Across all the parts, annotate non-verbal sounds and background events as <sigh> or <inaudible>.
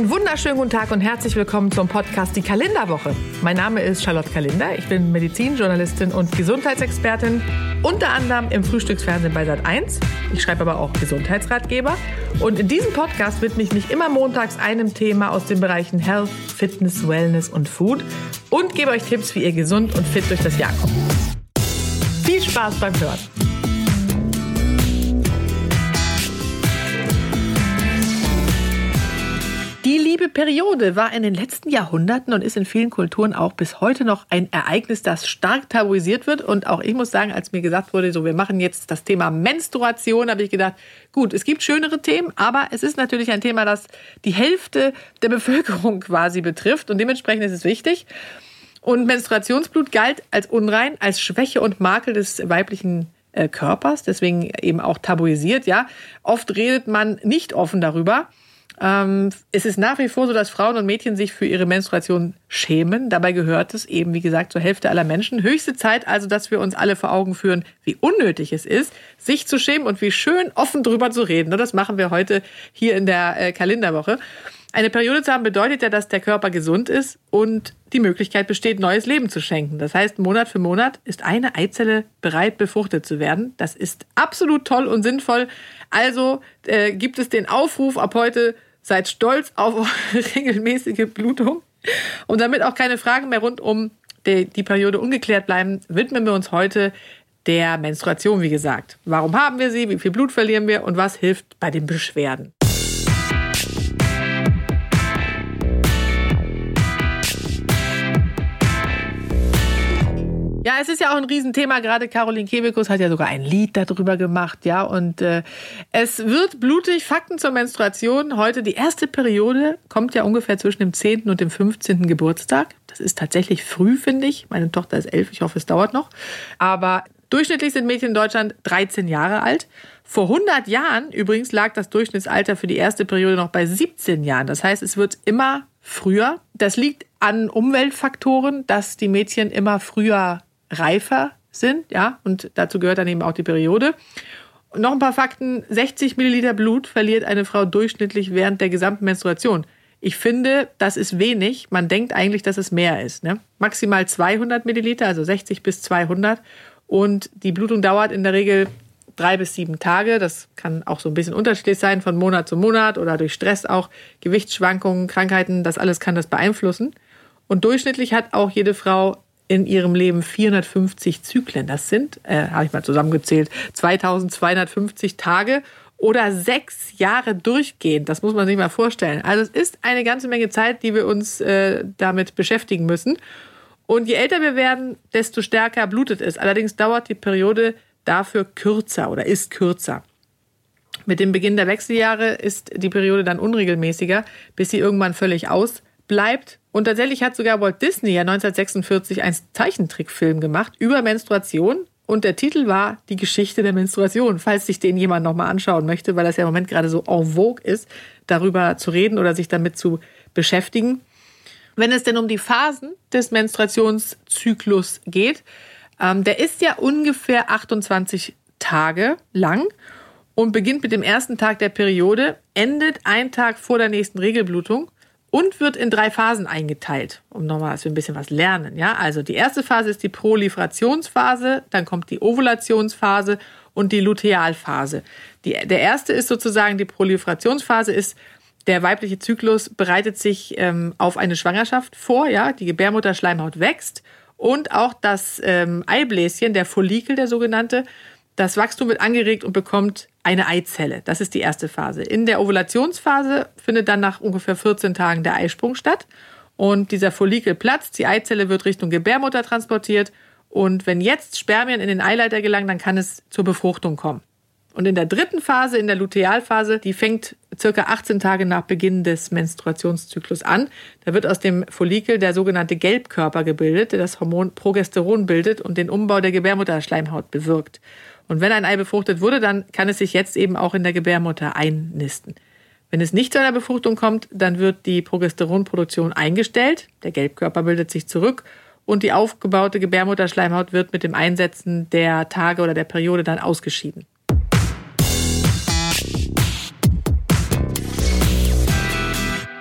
Einen wunderschönen guten Tag und herzlich willkommen zum Podcast Die Kalenderwoche. Mein Name ist Charlotte Kalender. Ich bin Medizinjournalistin und Gesundheitsexpertin, unter anderem im Frühstücksfernsehen bei Sat1. Ich schreibe aber auch Gesundheitsratgeber. Und in diesem Podcast widme ich mich immer montags einem Thema aus den Bereichen Health, Fitness, Wellness und Food und gebe euch Tipps, wie ihr gesund und fit durch das Jahr kommt. Viel Spaß beim Hören. Die liebe Periode war in den letzten Jahrhunderten und ist in vielen Kulturen auch bis heute noch ein Ereignis, das stark tabuisiert wird. Und auch ich muss sagen, als mir gesagt wurde, so wir machen jetzt das Thema Menstruation, habe ich gedacht, gut, es gibt schönere Themen, aber es ist natürlich ein Thema, das die Hälfte der Bevölkerung <laughs> quasi betrifft und dementsprechend ist es wichtig. Und Menstruationsblut galt als unrein, als Schwäche und Makel des weiblichen äh, Körpers, deswegen eben auch tabuisiert, ja. Oft redet man nicht offen darüber. Ähm, es ist nach wie vor so, dass Frauen und Mädchen sich für ihre Menstruation schämen. Dabei gehört es eben, wie gesagt, zur Hälfte aller Menschen. Höchste Zeit also, dass wir uns alle vor Augen führen, wie unnötig es ist, sich zu schämen und wie schön offen drüber zu reden. Das machen wir heute hier in der äh, Kalenderwoche. Eine Periode zu haben bedeutet ja, dass der Körper gesund ist und die Möglichkeit besteht, neues Leben zu schenken. Das heißt, Monat für Monat ist eine Eizelle bereit, befruchtet zu werden. Das ist absolut toll und sinnvoll. Also äh, gibt es den Aufruf ab heute Seid stolz auf <laughs> regelmäßige Blutung. Und damit auch keine Fragen mehr rund um die, die Periode ungeklärt bleiben, widmen wir uns heute der Menstruation, wie gesagt. Warum haben wir sie? Wie viel Blut verlieren wir? Und was hilft bei den Beschwerden? Ja, es ist ja auch ein Riesenthema. Gerade Caroline Kebekus hat ja sogar ein Lied darüber gemacht, ja. Und äh, es wird blutig. Fakten zur Menstruation. Heute die erste Periode kommt ja ungefähr zwischen dem 10. und dem 15. Geburtstag. Das ist tatsächlich früh, finde ich. Meine Tochter ist elf. Ich hoffe, es dauert noch. Aber durchschnittlich sind Mädchen in Deutschland 13 Jahre alt. Vor 100 Jahren übrigens lag das Durchschnittsalter für die erste Periode noch bei 17 Jahren. Das heißt, es wird immer früher. Das liegt an Umweltfaktoren, dass die Mädchen immer früher reifer sind, ja, und dazu gehört dann eben auch die Periode. Und noch ein paar Fakten. 60 Milliliter Blut verliert eine Frau durchschnittlich während der gesamten Menstruation. Ich finde, das ist wenig. Man denkt eigentlich, dass es mehr ist. Ne? Maximal 200 Milliliter, also 60 bis 200. Und die Blutung dauert in der Regel drei bis sieben Tage. Das kann auch so ein bisschen unterschiedlich sein von Monat zu Monat oder durch Stress auch, Gewichtsschwankungen, Krankheiten, das alles kann das beeinflussen. Und durchschnittlich hat auch jede Frau in ihrem Leben 450 Zyklen. Das sind, äh, habe ich mal zusammengezählt, 2250 Tage oder sechs Jahre durchgehend. Das muss man sich mal vorstellen. Also es ist eine ganze Menge Zeit, die wir uns äh, damit beschäftigen müssen. Und je älter wir werden, desto stärker blutet es. Allerdings dauert die Periode dafür kürzer oder ist kürzer. Mit dem Beginn der Wechseljahre ist die Periode dann unregelmäßiger, bis sie irgendwann völlig ausbleibt. Und tatsächlich hat sogar Walt Disney ja 1946 einen Zeichentrickfilm gemacht über Menstruation. Und der Titel war Die Geschichte der Menstruation, falls sich den jemand nochmal anschauen möchte, weil das ja im Moment gerade so en vogue ist, darüber zu reden oder sich damit zu beschäftigen. Wenn es denn um die Phasen des Menstruationszyklus geht, ähm, der ist ja ungefähr 28 Tage lang und beginnt mit dem ersten Tag der Periode, endet ein Tag vor der nächsten Regelblutung und wird in drei Phasen eingeteilt, um nochmal, dass wir ein bisschen was lernen. Ja, also die erste Phase ist die Proliferationsphase, dann kommt die Ovulationsphase und die Lutealphase. Die, der erste ist sozusagen die Proliferationsphase, ist der weibliche Zyklus bereitet sich ähm, auf eine Schwangerschaft vor, ja, die Gebärmutterschleimhaut wächst und auch das ähm, Eibläschen, der Follikel, der sogenannte, das Wachstum wird angeregt und bekommt eine Eizelle. Das ist die erste Phase. In der Ovulationsphase findet dann nach ungefähr 14 Tagen der Eisprung statt. Und dieser Follikel platzt, die Eizelle wird Richtung Gebärmutter transportiert. Und wenn jetzt Spermien in den Eileiter gelangen, dann kann es zur Befruchtung kommen. Und in der dritten Phase, in der Lutealphase, die fängt circa 18 Tage nach Beginn des Menstruationszyklus an. Da wird aus dem Follikel der sogenannte Gelbkörper gebildet, der das Hormon Progesteron bildet und den Umbau der Gebärmutterschleimhaut bewirkt. Und wenn ein Ei befruchtet wurde, dann kann es sich jetzt eben auch in der Gebärmutter einnisten. Wenn es nicht zu einer Befruchtung kommt, dann wird die Progesteronproduktion eingestellt, der Gelbkörper bildet sich zurück und die aufgebaute Gebärmutterschleimhaut wird mit dem Einsetzen der Tage oder der Periode dann ausgeschieden.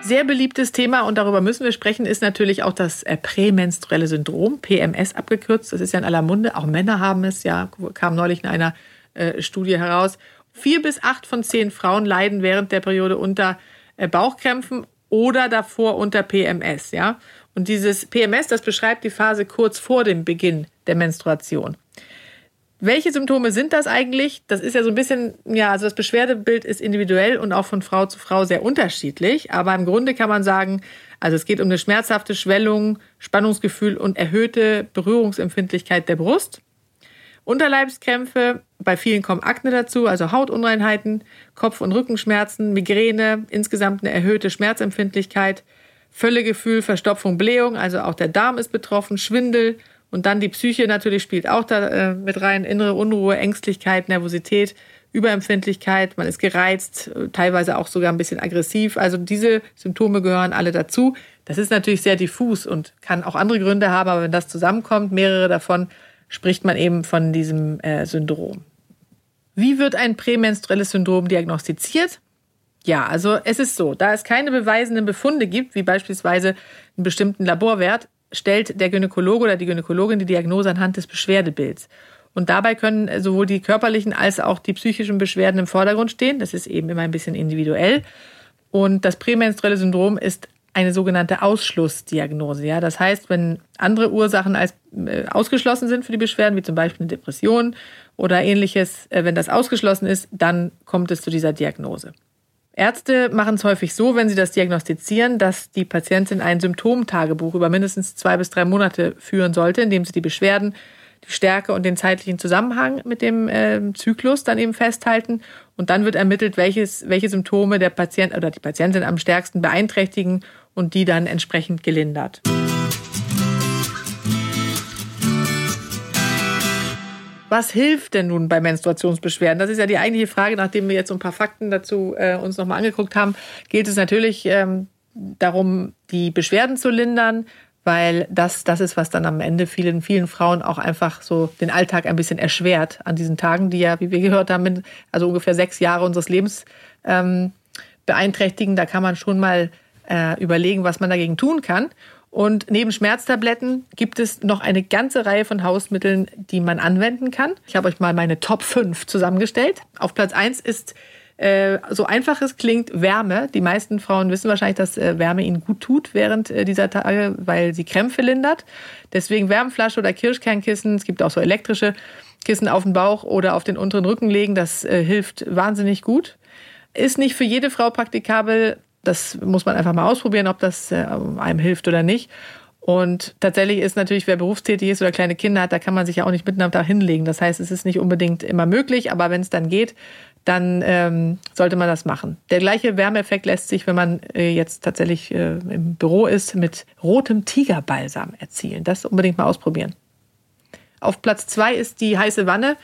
Sehr beliebtes Thema und darüber müssen wir sprechen, ist natürlich auch das äh, prämenstruelle Syndrom, PMS abgekürzt. Das ist ja in aller Munde. Auch Männer haben es, ja, kam neulich in einer äh, Studie heraus. Vier bis acht von zehn Frauen leiden während der Periode unter äh, Bauchkrämpfen oder davor unter PMS, ja. Und dieses PMS, das beschreibt die Phase kurz vor dem Beginn der Menstruation. Welche Symptome sind das eigentlich? Das ist ja so ein bisschen, ja, also das Beschwerdebild ist individuell und auch von Frau zu Frau sehr unterschiedlich. Aber im Grunde kann man sagen, also es geht um eine schmerzhafte Schwellung, Spannungsgefühl und erhöhte Berührungsempfindlichkeit der Brust. Unterleibskrämpfe, bei vielen kommen Akne dazu, also Hautunreinheiten, Kopf- und Rückenschmerzen, Migräne, insgesamt eine erhöhte Schmerzempfindlichkeit, Völlegefühl, Verstopfung, Blähung, also auch der Darm ist betroffen, Schwindel und dann die Psyche natürlich spielt auch da äh, mit rein. Innere Unruhe, Ängstlichkeit, Nervosität, Überempfindlichkeit, man ist gereizt, teilweise auch sogar ein bisschen aggressiv. Also diese Symptome gehören alle dazu. Das ist natürlich sehr diffus und kann auch andere Gründe haben, aber wenn das zusammenkommt, mehrere davon, spricht man eben von diesem äh, Syndrom. Wie wird ein prämenstruelles Syndrom diagnostiziert? Ja, also es ist so, da es keine beweisenden Befunde gibt, wie beispielsweise einen bestimmten Laborwert, stellt der Gynäkologe oder die Gynäkologin die Diagnose anhand des Beschwerdebilds. Und dabei können sowohl die körperlichen als auch die psychischen Beschwerden im Vordergrund stehen. Das ist eben immer ein bisschen individuell. Und das prämenstruelle Syndrom ist eine sogenannte Ausschlussdiagnose. Ja, das heißt, wenn andere Ursachen als äh, ausgeschlossen sind für die Beschwerden, wie zum Beispiel eine Depression oder ähnliches, äh, wenn das ausgeschlossen ist, dann kommt es zu dieser Diagnose. Ärzte machen es häufig so, wenn sie das diagnostizieren, dass die Patientin ein Symptomtagebuch über mindestens zwei bis drei Monate führen sollte, indem sie die Beschwerden, die Stärke und den zeitlichen Zusammenhang mit dem äh, Zyklus dann eben festhalten. Und dann wird ermittelt, welches, welche Symptome der Patient oder die Patientin am stärksten beeinträchtigen und die dann entsprechend gelindert. Was hilft denn nun bei Menstruationsbeschwerden? Das ist ja die eigentliche Frage, nachdem wir jetzt so ein paar Fakten dazu äh, uns nochmal angeguckt haben, geht es natürlich ähm, darum, die Beschwerden zu lindern, weil das, das ist, was dann am Ende vielen, vielen Frauen auch einfach so den Alltag ein bisschen erschwert an diesen Tagen, die ja, wie wir gehört haben, also ungefähr sechs Jahre unseres Lebens ähm, beeinträchtigen. Da kann man schon mal äh, überlegen, was man dagegen tun kann. Und neben Schmerztabletten gibt es noch eine ganze Reihe von Hausmitteln, die man anwenden kann. Ich habe euch mal meine Top 5 zusammengestellt. Auf Platz 1 ist äh, so einfach es klingt, Wärme. Die meisten Frauen wissen wahrscheinlich, dass äh, Wärme ihnen gut tut während äh, dieser Tage, weil sie Krämpfe lindert. Deswegen Wärmflasche oder Kirschkernkissen. Es gibt auch so elektrische Kissen auf den Bauch oder auf den unteren Rücken legen. Das äh, hilft wahnsinnig gut. Ist nicht für jede Frau praktikabel. Das muss man einfach mal ausprobieren, ob das äh, einem hilft oder nicht. Und tatsächlich ist natürlich, wer berufstätig ist oder kleine Kinder hat, da kann man sich ja auch nicht mitten am Tag hinlegen. Das heißt, es ist nicht unbedingt immer möglich, aber wenn es dann geht, dann ähm, sollte man das machen. Der gleiche Wärmeeffekt lässt sich, wenn man äh, jetzt tatsächlich äh, im Büro ist, mit rotem Tigerbalsam erzielen. Das unbedingt mal ausprobieren. Auf Platz zwei ist die heiße Wanne.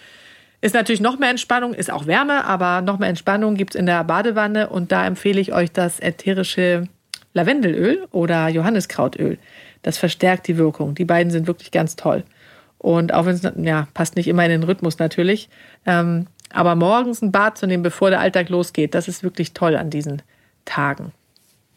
Ist natürlich noch mehr Entspannung, ist auch Wärme, aber noch mehr Entspannung gibt es in der Badewanne und da empfehle ich euch das ätherische Lavendelöl oder Johanniskrautöl. Das verstärkt die Wirkung. Die beiden sind wirklich ganz toll. Und auch wenn es, ja, passt nicht immer in den Rhythmus natürlich. Ähm, aber morgens ein Bad zu nehmen, bevor der Alltag losgeht, das ist wirklich toll an diesen Tagen.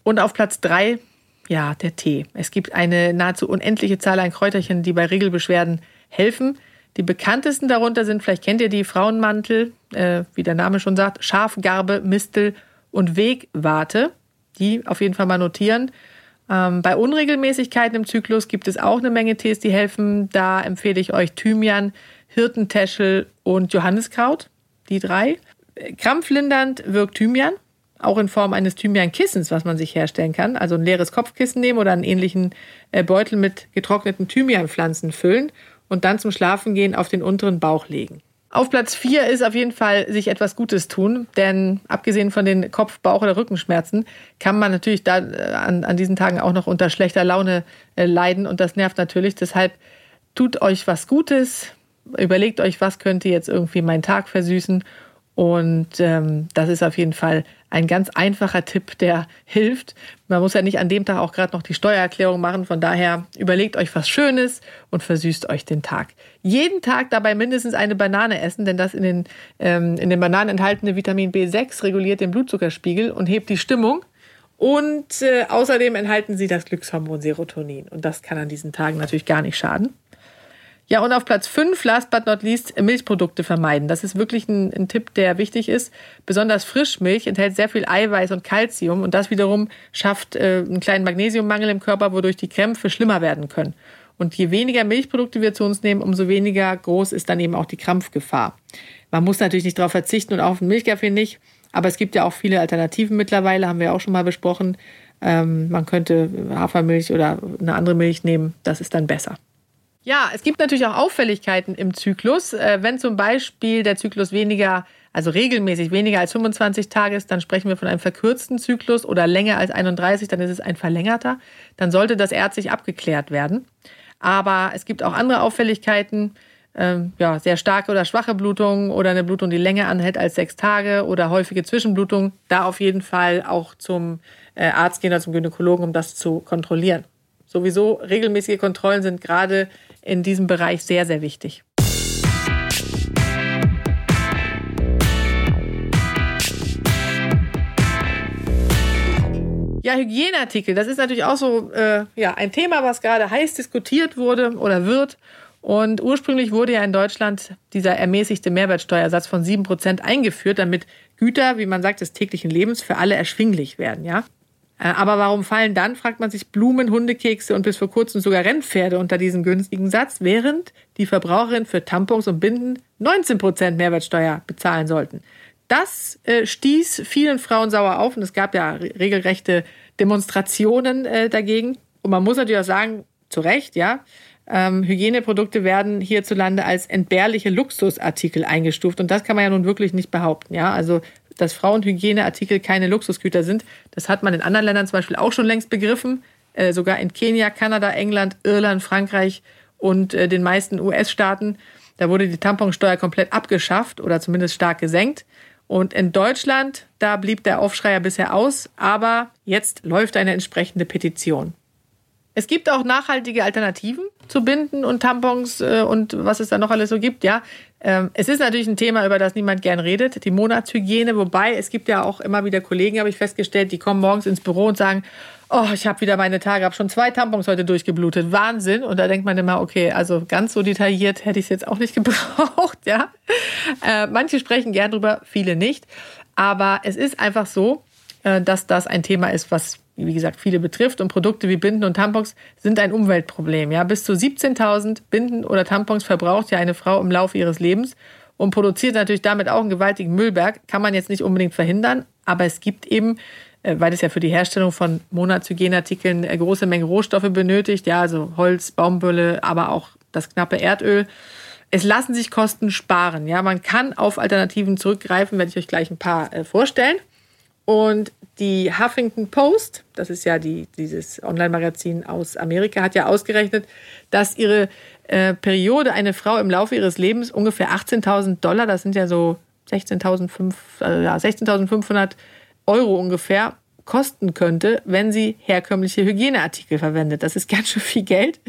Und auf Platz drei, ja, der Tee. Es gibt eine nahezu unendliche Zahl an Kräuterchen, die bei Regelbeschwerden helfen. Die bekanntesten darunter sind, vielleicht kennt ihr die Frauenmantel, äh, wie der Name schon sagt, Schafgarbe, Mistel und Wegwarte. Die auf jeden Fall mal notieren. Ähm, bei Unregelmäßigkeiten im Zyklus gibt es auch eine Menge Tees, die helfen. Da empfehle ich euch Thymian, Hirtentäschel und Johanniskraut. Die drei. Krampflindernd wirkt Thymian, auch in Form eines Thymiankissens, was man sich herstellen kann. Also ein leeres Kopfkissen nehmen oder einen ähnlichen äh, Beutel mit getrockneten Thymianpflanzen füllen und dann zum Schlafengehen auf den unteren Bauch legen. Auf Platz 4 ist auf jeden Fall sich etwas Gutes tun, denn abgesehen von den Kopf-, Bauch- oder Rückenschmerzen kann man natürlich da äh, an, an diesen Tagen auch noch unter schlechter Laune äh, leiden und das nervt natürlich. Deshalb tut euch was Gutes, überlegt euch, was könnte jetzt irgendwie meinen Tag versüßen und ähm, das ist auf jeden Fall ein ganz einfacher Tipp, der hilft. Man muss ja nicht an dem Tag auch gerade noch die Steuererklärung machen. Von daher überlegt euch was Schönes und versüßt euch den Tag. Jeden Tag dabei mindestens eine Banane essen, denn das in den, ähm, in den Bananen enthaltene Vitamin B6 reguliert den Blutzuckerspiegel und hebt die Stimmung. Und äh, außerdem enthalten sie das Glückshormon Serotonin. Und das kann an diesen Tagen natürlich gar nicht schaden. Ja, und auf Platz 5, last but not least, Milchprodukte vermeiden. Das ist wirklich ein, ein, Tipp, der wichtig ist. Besonders Frischmilch enthält sehr viel Eiweiß und Kalzium und das wiederum schafft äh, einen kleinen Magnesiummangel im Körper, wodurch die Krämpfe schlimmer werden können. Und je weniger Milchprodukte wir zu uns nehmen, umso weniger groß ist dann eben auch die Krampfgefahr. Man muss natürlich nicht darauf verzichten und auch auf den Milchkaffee nicht, aber es gibt ja auch viele Alternativen mittlerweile, haben wir auch schon mal besprochen. Ähm, man könnte Hafermilch oder eine andere Milch nehmen, das ist dann besser. Ja, es gibt natürlich auch Auffälligkeiten im Zyklus. Äh, wenn zum Beispiel der Zyklus weniger, also regelmäßig weniger als 25 Tage ist, dann sprechen wir von einem verkürzten Zyklus oder länger als 31, dann ist es ein verlängerter. Dann sollte das ärztlich abgeklärt werden. Aber es gibt auch andere Auffälligkeiten, ähm, ja, sehr starke oder schwache Blutungen oder eine Blutung, die länger anhält als sechs Tage oder häufige Zwischenblutungen. Da auf jeden Fall auch zum äh, Arzt gehen oder zum Gynäkologen, um das zu kontrollieren. Sowieso regelmäßige Kontrollen sind gerade in diesem Bereich sehr, sehr wichtig. Ja, Hygieneartikel, das ist natürlich auch so äh, ja, ein Thema, was gerade heiß diskutiert wurde oder wird. Und ursprünglich wurde ja in Deutschland dieser ermäßigte Mehrwertsteuersatz von 7% eingeführt, damit Güter, wie man sagt, des täglichen Lebens für alle erschwinglich werden. Ja? Äh, aber warum fallen dann, fragt man sich, Blumen, Hundekekse und bis vor kurzem sogar Rennpferde unter diesen günstigen Satz, während die Verbraucherinnen für Tampons und Binden 19% Mehrwertsteuer bezahlen sollten. Das äh, stieß vielen Frauen sauer auf und es gab ja regelrechte Demonstrationen äh, dagegen. Und man muss natürlich auch sagen, zu Recht, ja, ähm, Hygieneprodukte werden hierzulande als entbehrliche Luxusartikel eingestuft. Und das kann man ja nun wirklich nicht behaupten. Ja? Also dass Frauenhygieneartikel keine Luxusgüter sind. Das hat man in anderen Ländern zum Beispiel auch schon längst begriffen. Äh, sogar in Kenia, Kanada, England, Irland, Frankreich und äh, den meisten US-Staaten. Da wurde die Tamponsteuer komplett abgeschafft oder zumindest stark gesenkt. Und in Deutschland, da blieb der Aufschreier bisher aus, aber jetzt läuft eine entsprechende Petition. Es gibt auch nachhaltige Alternativen zu Binden und Tampons äh, und was es da noch alles so gibt. Ja, es ist natürlich ein Thema, über das niemand gern redet, die Monatshygiene. Wobei es gibt ja auch immer wieder Kollegen, habe ich festgestellt, die kommen morgens ins Büro und sagen, oh, ich habe wieder meine Tage, habe schon zwei Tampons heute durchgeblutet. Wahnsinn. Und da denkt man immer, okay, also ganz so detailliert hätte ich es jetzt auch nicht <laughs> gebraucht. Ja, äh, manche sprechen gern drüber, viele nicht. Aber es ist einfach so, äh, dass das ein Thema ist, was wie gesagt, viele betrifft. Und Produkte wie Binden und Tampons sind ein Umweltproblem. Ja, bis zu 17.000 Binden oder Tampons verbraucht ja eine Frau im Laufe ihres Lebens und produziert natürlich damit auch einen gewaltigen Müllberg. Kann man jetzt nicht unbedingt verhindern, aber es gibt eben, äh, weil es ja für die Herstellung von Monatshygieneartikeln äh, große Menge Rohstoffe benötigt, ja, also Holz, Baumwolle, aber auch das knappe Erdöl. Es lassen sich Kosten sparen. Ja, man kann auf Alternativen zurückgreifen, werde ich euch gleich ein paar äh, vorstellen. Und die Huffington Post, das ist ja die, dieses Online-Magazin aus Amerika, hat ja ausgerechnet, dass ihre äh, Periode eine Frau im Laufe ihres Lebens ungefähr 18.000 Dollar, das sind ja so 16.500 äh, ja, 16 Euro ungefähr, kosten könnte, wenn sie herkömmliche Hygieneartikel verwendet. Das ist <laughs> ganz schön viel Geld.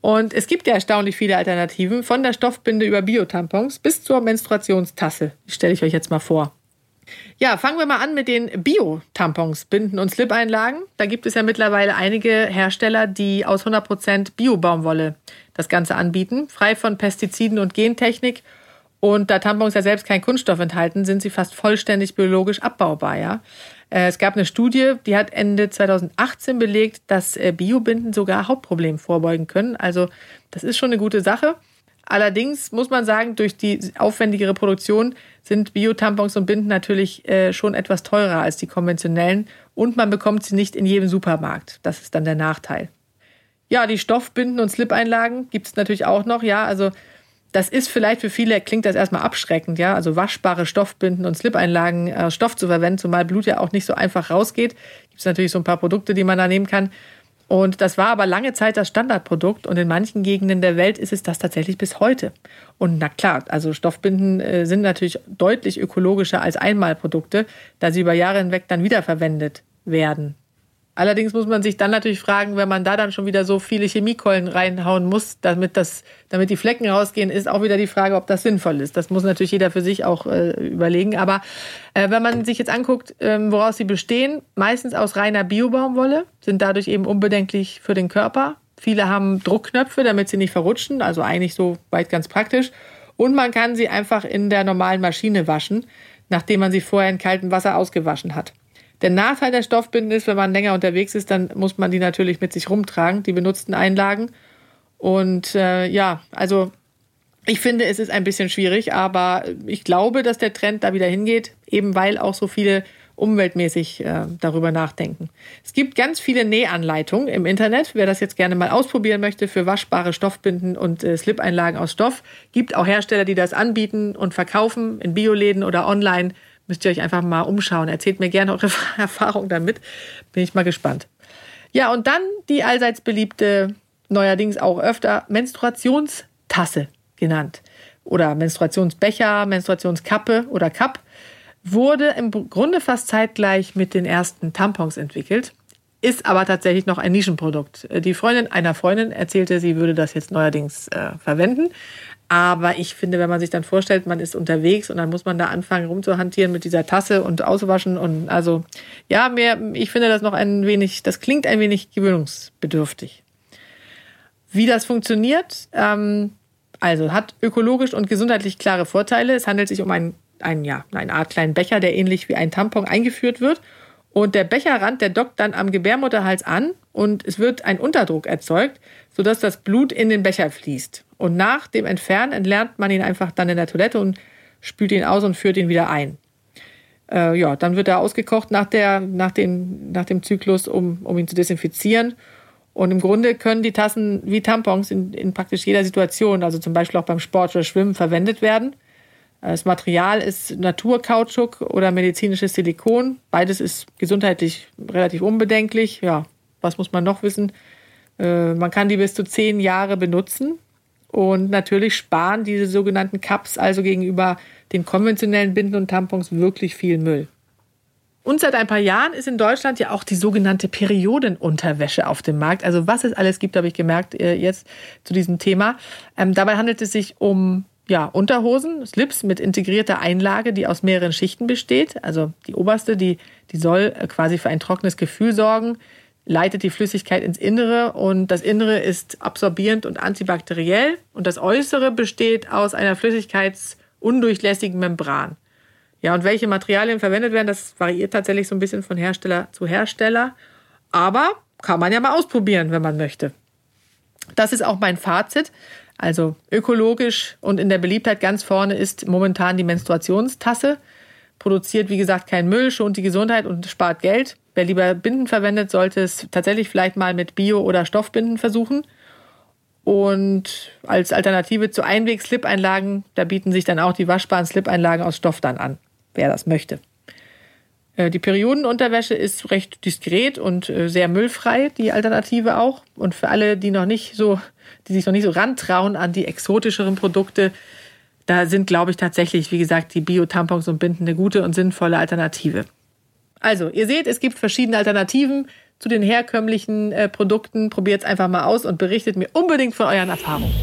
Und es gibt ja erstaunlich viele Alternativen, von der Stoffbinde über Biotampons bis zur Menstruationstasse. Die stelle ich euch jetzt mal vor. Ja, fangen wir mal an mit den Bio-Tampons, Binden und Slip-Einlagen. Da gibt es ja mittlerweile einige Hersteller, die aus 100% Bio-Baumwolle das Ganze anbieten, frei von Pestiziden und Gentechnik. Und da Tampons ja selbst keinen Kunststoff enthalten, sind sie fast vollständig biologisch abbaubar. Ja? Äh, es gab eine Studie, die hat Ende 2018 belegt, dass äh, Biobinden sogar Hauptproblemen vorbeugen können. Also das ist schon eine gute Sache. Allerdings muss man sagen, durch die aufwendigere Produktion sind Bio-Tampons und Binden natürlich äh, schon etwas teurer als die konventionellen und man bekommt sie nicht in jedem Supermarkt. Das ist dann der Nachteil. Ja, die Stoffbinden und Slip-Einlagen gibt es natürlich auch noch. Ja, also das ist vielleicht für viele, klingt das erstmal abschreckend, ja, also waschbare Stoffbinden und Slip-Einlagen, äh, Stoff zu verwenden, zumal Blut ja auch nicht so einfach rausgeht. Gibt es natürlich so ein paar Produkte, die man da nehmen kann. Und das war aber lange Zeit das Standardprodukt und in manchen Gegenden der Welt ist es das tatsächlich bis heute. Und na klar, also Stoffbinden äh, sind natürlich deutlich ökologischer als Einmalprodukte, da sie über Jahre hinweg dann wiederverwendet werden. Allerdings muss man sich dann natürlich fragen, wenn man da dann schon wieder so viele Chemiekeulen reinhauen muss, damit, das, damit die Flecken rausgehen, ist auch wieder die Frage, ob das sinnvoll ist. Das muss natürlich jeder für sich auch äh, überlegen. Aber äh, wenn man sich jetzt anguckt, ähm, woraus sie bestehen, meistens aus reiner Biobaumwolle, sind dadurch eben unbedenklich für den Körper. Viele haben Druckknöpfe, damit sie nicht verrutschen, also eigentlich so weit ganz praktisch. Und man kann sie einfach in der normalen Maschine waschen, nachdem man sie vorher in kaltem Wasser ausgewaschen hat. Der Nachteil der Stoffbinden ist, wenn man länger unterwegs ist, dann muss man die natürlich mit sich rumtragen, die benutzten Einlagen. Und äh, ja, also ich finde, es ist ein bisschen schwierig, aber ich glaube, dass der Trend da wieder hingeht, eben weil auch so viele umweltmäßig äh, darüber nachdenken. Es gibt ganz viele Nähanleitungen im Internet. Wer das jetzt gerne mal ausprobieren möchte für waschbare Stoffbinden und äh, Slip-Einlagen aus Stoff, gibt auch Hersteller, die das anbieten und verkaufen in Bioläden oder online Müsst ihr euch einfach mal umschauen. Erzählt mir gerne eure <laughs> Erfahrungen damit. Bin ich mal gespannt. Ja, und dann die allseits beliebte, neuerdings auch öfter, Menstruationstasse genannt. Oder Menstruationsbecher, Menstruationskappe oder Cup. Wurde im Grunde fast zeitgleich mit den ersten Tampons entwickelt. Ist aber tatsächlich noch ein Nischenprodukt. Die Freundin einer Freundin erzählte, sie würde das jetzt neuerdings äh, verwenden. Aber ich finde, wenn man sich dann vorstellt, man ist unterwegs und dann muss man da anfangen rumzuhantieren mit dieser Tasse und auswaschen und also ja, mehr, ich finde das noch ein wenig, das klingt ein wenig gewöhnungsbedürftig. Wie das funktioniert, ähm, also hat ökologisch und gesundheitlich klare Vorteile. Es handelt sich um einen, einen, ja, eine Art kleinen Becher, der ähnlich wie ein Tampon eingeführt wird. Und der Becherrand, der dockt dann am Gebärmutterhals an und es wird ein Unterdruck erzeugt, sodass das Blut in den Becher fließt. Und nach dem Entfernen entlernt man ihn einfach dann in der Toilette und spült ihn aus und führt ihn wieder ein. Äh, ja, dann wird er ausgekocht nach, der, nach, den, nach dem Zyklus, um, um ihn zu desinfizieren. Und im Grunde können die Tassen wie Tampons in, in praktisch jeder Situation, also zum Beispiel auch beim Sport oder Schwimmen, verwendet werden. Das Material ist Naturkautschuk oder medizinisches Silikon. Beides ist gesundheitlich relativ unbedenklich. Ja, was muss man noch wissen? Äh, man kann die bis zu zehn Jahre benutzen. Und natürlich sparen diese sogenannten Cups also gegenüber den konventionellen Binden und Tampons wirklich viel Müll. Und seit ein paar Jahren ist in Deutschland ja auch die sogenannte Periodenunterwäsche auf dem Markt. Also was es alles gibt, habe ich gemerkt äh, jetzt zu diesem Thema. Ähm, dabei handelt es sich um ja, Unterhosen, Slips mit integrierter Einlage, die aus mehreren Schichten besteht. Also die oberste, die, die soll äh, quasi für ein trockenes Gefühl sorgen leitet die Flüssigkeit ins Innere und das Innere ist absorbierend und antibakteriell und das Äußere besteht aus einer flüssigkeitsundurchlässigen Membran. Ja, und welche Materialien verwendet werden, das variiert tatsächlich so ein bisschen von Hersteller zu Hersteller, aber kann man ja mal ausprobieren, wenn man möchte. Das ist auch mein Fazit. Also ökologisch und in der Beliebtheit ganz vorne ist momentan die Menstruationstasse. Produziert, wie gesagt, kein Müll, schont die Gesundheit und spart Geld. Wer lieber Binden verwendet, sollte es tatsächlich vielleicht mal mit Bio- oder Stoffbinden versuchen. Und als Alternative zu Einweg-Slip-Einlagen, da bieten sich dann auch die waschbaren Slip-Einlagen aus Stoff dann an, wer das möchte. Äh, die Periodenunterwäsche ist recht diskret und äh, sehr müllfrei, die Alternative auch. Und für alle, die noch nicht so, die sich noch nicht so rantrauen an die exotischeren Produkte, da sind, glaube ich, tatsächlich, wie gesagt, die Bio-Tampons und Binden eine gute und sinnvolle Alternative. Also, ihr seht, es gibt verschiedene Alternativen zu den herkömmlichen äh, Produkten. Probiert es einfach mal aus und berichtet mir unbedingt von euren Erfahrungen.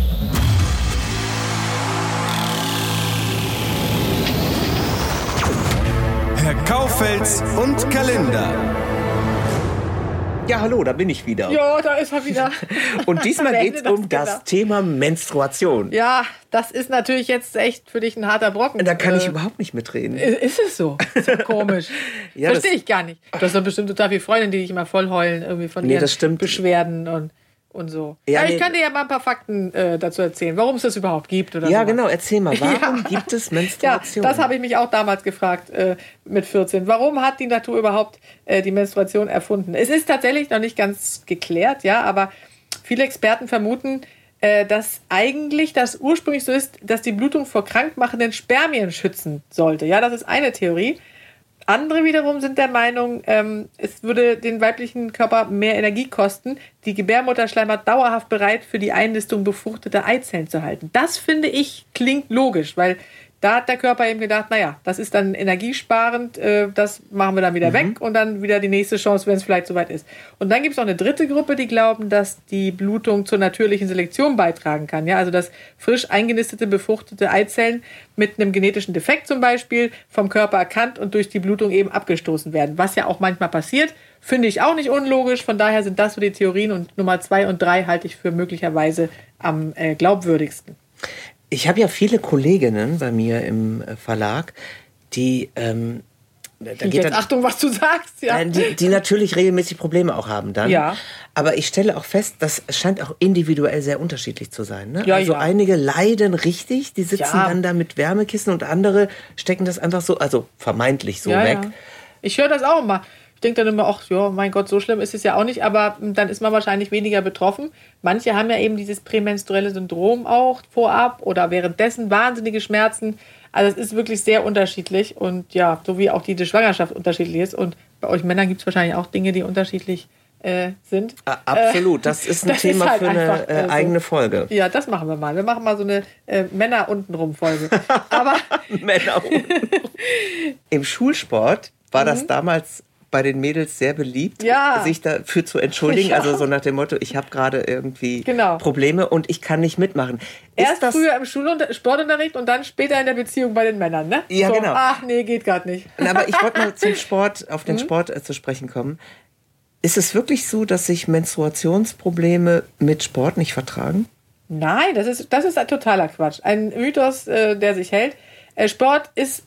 Herr Kaufels und Kalender. Ja, hallo, da bin ich wieder. Ja, da ist er wieder. <laughs> Und diesmal <laughs> geht es um das Thema Menstruation. Ja, das ist natürlich jetzt echt für dich ein harter Brocken. Da kann äh, ich überhaupt nicht mitreden. Ist es so? <laughs> So komisch. ja, Verstehe ich gar nicht. Du hast doch bestimmt total viele Freundinnen, die dich immer voll heulen irgendwie von nee, ihren Beschwerden und und so. Ja, ja ich nee. kann dir ja mal ein paar Fakten äh, dazu erzählen, warum es das überhaupt gibt. Oder ja, so. genau. Erzähl mal, warum <laughs> ja. gibt es Menstruation? Ja, das habe ich mich auch damals gefragt äh, mit 14. Warum hat die Natur überhaupt äh, die Menstruation erfunden? Es ist tatsächlich noch nicht ganz geklärt, ja, aber viele Experten vermuten, äh, dass eigentlich das ursprünglich so ist, dass die Blutung vor krankmachenden Spermien schützen sollte. Ja, das ist eine Theorie. Andere wiederum sind der Meinung, ähm, es würde den weiblichen Körper mehr Energie kosten, die Gebärmutterschleimhaut dauerhaft bereit für die Einnistung befruchteter Eizellen zu halten. Das finde ich klingt logisch, weil Da hat der Körper eben gedacht, naja, das ist dann energiesparend, äh, das machen wir dann wieder mhm. weg und dann wieder die nächste Chance, wenn es vielleicht soweit ist. Und dann gibt es noch eine dritte Gruppe, die glauben, dass die Blutung zur natürlichen Selektion beitragen kann. Ja, also dass frisch eingenistete, befruchtete Eizellen mit einem genetischen Defekt zum Beispiel vom Körper erkannt und durch die Blutung eben abgestoßen werden. Was ja auch manchmal passiert, finde ich auch nicht unlogisch. Von daher sind das so die Theorien und Nummer zwei und drei halte ich für möglicherweise am äh, glaubwürdigsten ich habe ja viele Kolleginnen bei mir im äh, Verlag, die ähm, da geht jetzt, dann, Achtung, was du sagst, ja. Die, die, natürlich regelmäßig Probleme auch haben dann. Ja. Aber ich stelle auch fest, das scheint auch individuell sehr unterschiedlich zu sein. Ne? Ja, also ja. einige leiden richtig, die sitzen ja. dann da mit Wärmekissen und andere stecken das einfach so, also vermeintlich so ja, weg. Ich höre das auch immer. Ich denke dann immer, ach ja, mein Gott, so schlimm ist es ja auch nicht, aber dann ist man wahrscheinlich weniger betroffen. Manche haben ja eben dieses prämenstruelle Syndrom auch vorab oder währenddessen wahnsinnige Schmerzen. Also es ist wirklich sehr unterschiedlich und ja, so wie auch die Schwangerschaft unterschiedlich ist. Und bei euch Männern gibt es wahrscheinlich auch Dinge, die unterschiedlich äh, sind. Absolut, das ist <laughs> ein das Thema ist halt für eine äh, äh eigene Folge. Ja, das machen wir mal. Wir machen mal so eine äh, Männer untenrum Folge. <laughs> Aber Männer untenrum. <laughs> Im Schulsport war mhm. das damals bei den Mädels sehr beliebt, ja. sich dafür zu entschuldigen. Ja. Also so nach dem Motto, ich habe gerade irgendwie genau. Probleme und ich kann nicht mitmachen. Erst früher im Schulunter Sportunterricht und dann später in der Beziehung bei den Männern, ne? Ja, so, genau. Ach nee, geht gerade nicht. Aber ich wollte mal <laughs> zum Sport, auf den mhm. Sport äh, zu sprechen kommen. Ist es wirklich so, dass sich Menstruationsprobleme mit Sport nicht vertragen? Nein, das ist, das ist ein totaler Quatsch. Ein Mythos, äh, der sich hält. Äh, Sport ist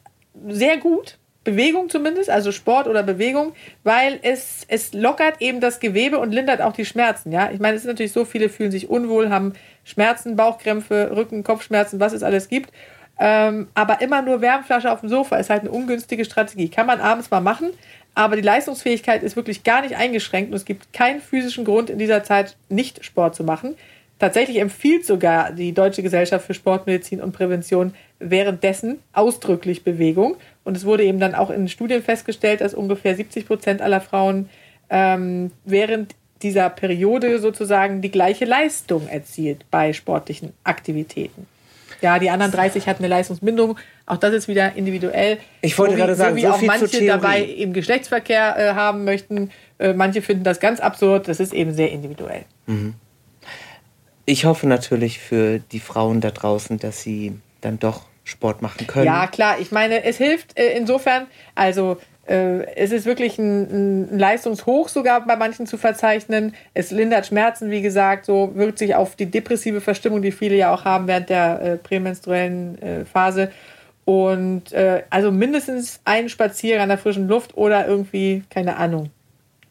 sehr gut Bewegung zumindest, also Sport oder Bewegung, weil es, es lockert eben das Gewebe und lindert auch die Schmerzen. Ja? Ich meine, es ist natürlich so, viele fühlen sich unwohl, haben Schmerzen, Bauchkrämpfe, Rücken, Kopfschmerzen, was es alles gibt. Ähm, aber immer nur Wärmflasche auf dem Sofa ist halt eine ungünstige Strategie. Kann man abends mal machen, aber die Leistungsfähigkeit ist wirklich gar nicht eingeschränkt und es gibt keinen physischen Grund in dieser Zeit nicht Sport zu machen. Tatsächlich empfiehlt sogar die Deutsche Gesellschaft für Sportmedizin und Prävention währenddessen ausdrücklich Bewegung. Und es wurde eben dann auch in Studien festgestellt, dass ungefähr 70 Prozent aller Frauen ähm, während dieser Periode sozusagen die gleiche Leistung erzielt bei sportlichen Aktivitäten. Ja, die anderen 30 hatten eine Leistungsminderung. Auch das ist wieder individuell. Ich wollte so gerade sagen, so wie so auch manche dabei eben Geschlechtsverkehr äh, haben möchten. Äh, manche finden das ganz absurd. Das ist eben sehr individuell. Mhm ich hoffe natürlich für die Frauen da draußen, dass sie dann doch Sport machen können. Ja, klar. Ich meine, es hilft äh, insofern, also äh, es ist wirklich ein, ein, Leistungshoch sogar bei manchen zu verzeichnen. Es lindert Schmerzen, wie gesagt, so wirkt sich auf die depressive Verstimmung, die viele ja auch haben während der äh, prämenstruellen äh, Phase. Und äh, also mindestens ein Spaziergang an der frischen Luft oder irgendwie, keine Ahnung,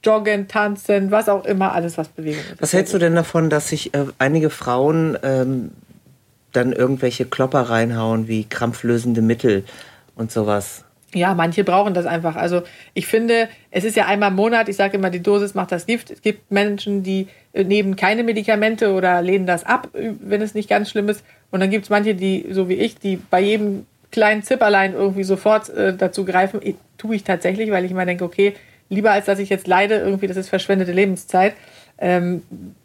Joggen, Tanzen, was auch immer, alles was Bewegung ist. Was hältst du denn davon, dass sich äh, einige Frauen ähm, dann irgendwelche Klopper reinhauen wie krampflösende Mittel und sowas? Ja, manche brauchen das einfach. Also ich finde, es ist ja einmal im Monat, ich sage immer, die Dosis macht das Gift. Es gibt Menschen, die äh, nehmen keine Medikamente oder lehnen das ab, wenn es nicht ganz schlimm ist. Und dann gibt es manche, die, so wie ich, die bei jedem kleinen Zipperlein irgendwie sofort äh, dazu greifen. Ich, tue ich tatsächlich, weil ich immer denke, okay, lieber als dass ich jetzt leide, irgendwie, das ist verschwendete Lebenszeit, ähm,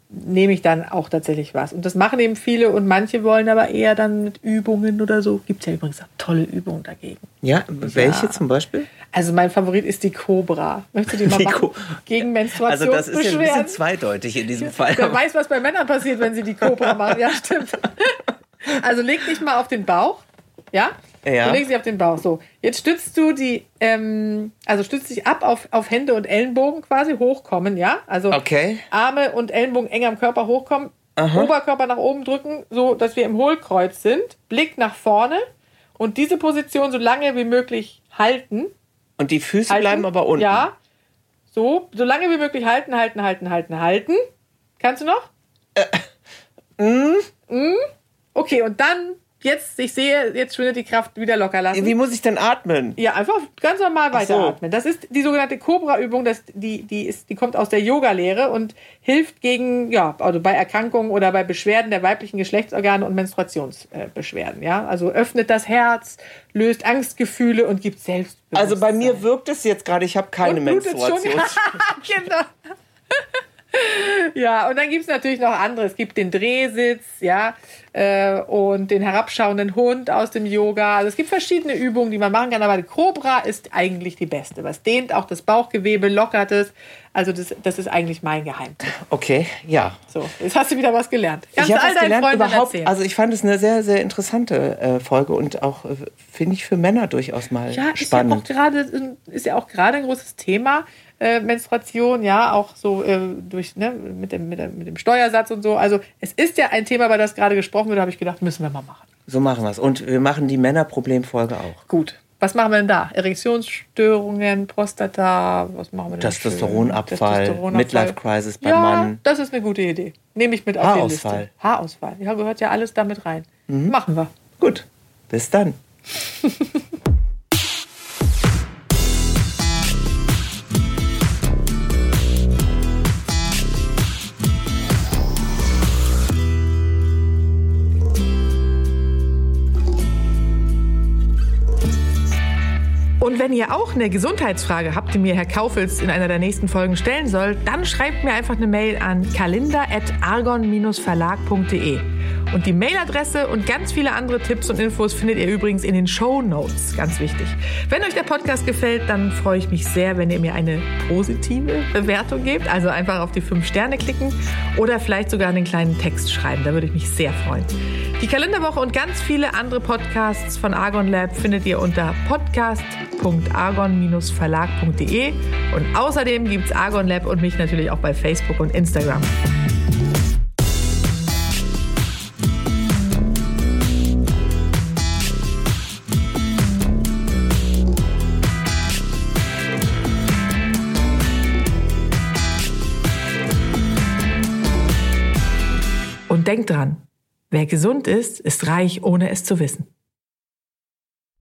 nehme ich dann auch tatsächlich was. Und das machen eben viele und manche wollen aber eher dann mit Übungen oder so. Gibt es ja übrigens auch tolle Übungen dagegen. Ja, welche ja. zum Beispiel? Also mein Favorit ist die Cobra. Möchtest du die mal die machen? Gegen Menstruation. Also das ist ja ein bisschen zweideutig in diesem Fall. Wer weiß, was bei Männern passiert, wenn sie die Cobra machen. Ja, stimmt. Also leg dich mal auf den Bauch. Ja? Ja. Du legst dich auf den Bauch. So, jetzt stützt du die, ähm, also stützt dich ab auf, auf Hände und Ellenbogen quasi hochkommen, ja? Also okay. Arme und Ellenbogen eng am Körper hochkommen, Aha. Oberkörper nach oben drücken, so dass wir im Hohlkreuz sind, Blick nach vorne und diese Position so lange wie möglich halten. Und die Füße halten. bleiben aber unten. Ja. So, so lange wie möglich halten, halten, halten, halten, halten. Kannst du noch? Äh. Mm. Mm. Okay, und dann jetzt, ich sehe, jetzt schwindet die Kraft wieder locker lassen. Wie muss ich denn atmen? Ja, einfach ganz normal weiteratmen. So. Das ist die sogenannte Cobra-Übung, die, die, die kommt aus der Yoga-Lehre und hilft gegen, ja, also bei Erkrankungen oder bei Beschwerden der weiblichen Geschlechtsorgane und Menstruationsbeschwerden. Ja, also öffnet das Herz, löst Angstgefühle und gibt Selbstbewusstsein. Also bei mir wirkt es jetzt gerade, ich habe keine Menstruation. <laughs> genau. <laughs> Ja, und dann gibt es natürlich noch andere. Es gibt den Drehsitz, ja, äh, und den herabschauenden Hund aus dem Yoga. Also es gibt verschiedene Übungen, die man machen kann, aber die Cobra ist eigentlich die beste. Was dehnt auch das Bauchgewebe, lockert es. Also das, das ist eigentlich mein Geheimtipp. Okay, ja. So, jetzt hast du wieder was gelernt. Kannst ich habe was gelernt überhaupt. Erzählen. Also ich fand es eine sehr, sehr interessante äh, Folge und auch äh, finde ich für Männer durchaus mal ja, spannend. Ja, ist ja auch gerade ein großes Thema äh, Menstruation, ja, auch so äh, durch, ne, mit, dem, mit, dem, mit dem Steuersatz und so. Also es ist ja ein Thema, über das gerade gesprochen wird, habe ich gedacht, müssen wir mal machen. So machen wir es. Und wir machen die Männerproblemfolge auch. Gut. Was machen wir denn da? Erektionsstörungen, Prostata, was machen wir denn? Testosteronabfall, Testosteronabfall. Midlife-Crisis beim ja, Mann. das ist eine gute Idee. Nehme ich mit auf Haarausfall. die Liste. Haarausfall. Ja, gehört ja alles damit rein. Mhm. Machen wir. Gut. Bis dann. <laughs> Und wenn ihr auch eine Gesundheitsfrage habt, die mir Herr Kaufels in einer der nächsten Folgen stellen soll, dann schreibt mir einfach eine Mail an kalender.argon-verlag.de. Und die Mailadresse und ganz viele andere Tipps und Infos findet ihr übrigens in den Show Notes. Ganz wichtig. Wenn euch der Podcast gefällt, dann freue ich mich sehr, wenn ihr mir eine positive Bewertung gebt. Also einfach auf die fünf Sterne klicken oder vielleicht sogar einen kleinen Text schreiben. Da würde ich mich sehr freuen. Die Kalenderwoche und ganz viele andere Podcasts von Argon Lab findet ihr unter podcast.argon-verlag.de. Und außerdem gibt es Argon Lab und mich natürlich auch bei Facebook und Instagram. Und denkt dran, wer gesund ist, ist reich, ohne es zu wissen.